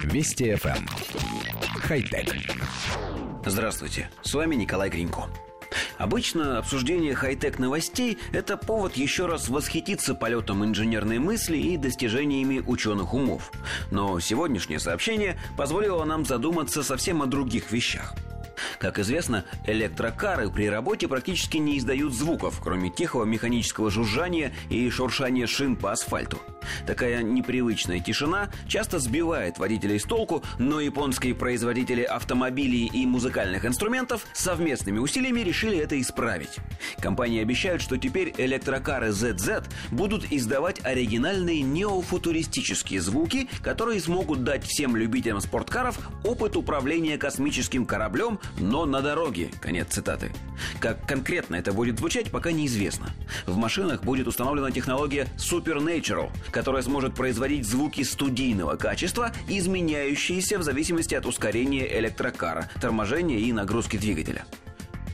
Вести FM. Эм. Хай-тек. Здравствуйте, с вами Николай Гринько. Обычно обсуждение хай-тек новостей – это повод еще раз восхититься полетом инженерной мысли и достижениями ученых умов. Но сегодняшнее сообщение позволило нам задуматься совсем о других вещах – как известно, электрокары при работе практически не издают звуков, кроме тихого механического жужжания и шуршания шин по асфальту. Такая непривычная тишина часто сбивает водителей с толку, но японские производители автомобилей и музыкальных инструментов совместными усилиями решили это исправить. Компании обещают, что теперь электрокары ZZ будут издавать оригинальные неофутуристические звуки, которые смогут дать всем любителям спорткаров опыт управления космическим кораблем, но на дороге. Конец цитаты. Как конкретно это будет звучать, пока неизвестно. В машинах будет установлена технология Supernatural, которая сможет производить звуки студийного качества, изменяющиеся в зависимости от ускорения электрокара, торможения и нагрузки двигателя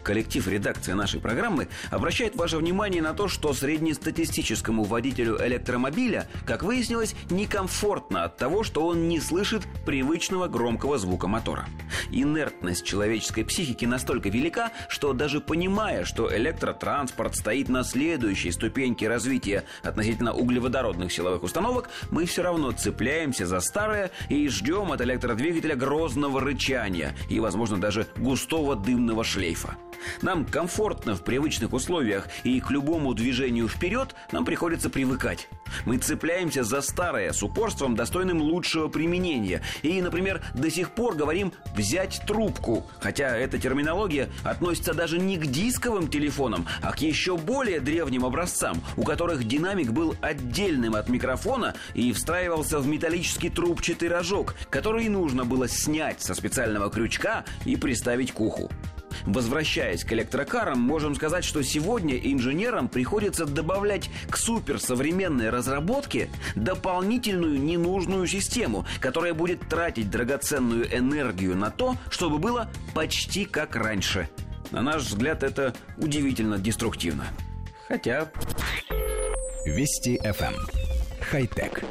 коллектив редакции нашей программы обращает ваше внимание на то, что среднестатистическому водителю электромобиля, как выяснилось, некомфортно от того, что он не слышит привычного громкого звука мотора. Инертность человеческой психики настолько велика, что даже понимая, что электротранспорт стоит на следующей ступеньке развития относительно углеводородных силовых установок, мы все равно цепляемся за старое и ждем от электродвигателя грозного рычания и, возможно, даже густого дымного шлейфа. Нам комфортно в привычных условиях, и к любому движению вперед нам приходится привыкать. Мы цепляемся за старое с упорством, достойным лучшего применения. И, например, до сих пор говорим «взять трубку», хотя эта терминология относится даже не к дисковым телефонам, а к еще более древним образцам, у которых динамик был отдельным от микрофона и встраивался в металлический трубчатый рожок, который нужно было снять со специального крючка и приставить к уху. Возвращаясь к электрокарам, можем сказать, что сегодня инженерам приходится добавлять к суперсовременной разработке дополнительную ненужную систему, которая будет тратить драгоценную энергию на то, чтобы было почти как раньше. На наш взгляд, это удивительно деструктивно. Хотя... Вести FM. Эм. Хай-тек.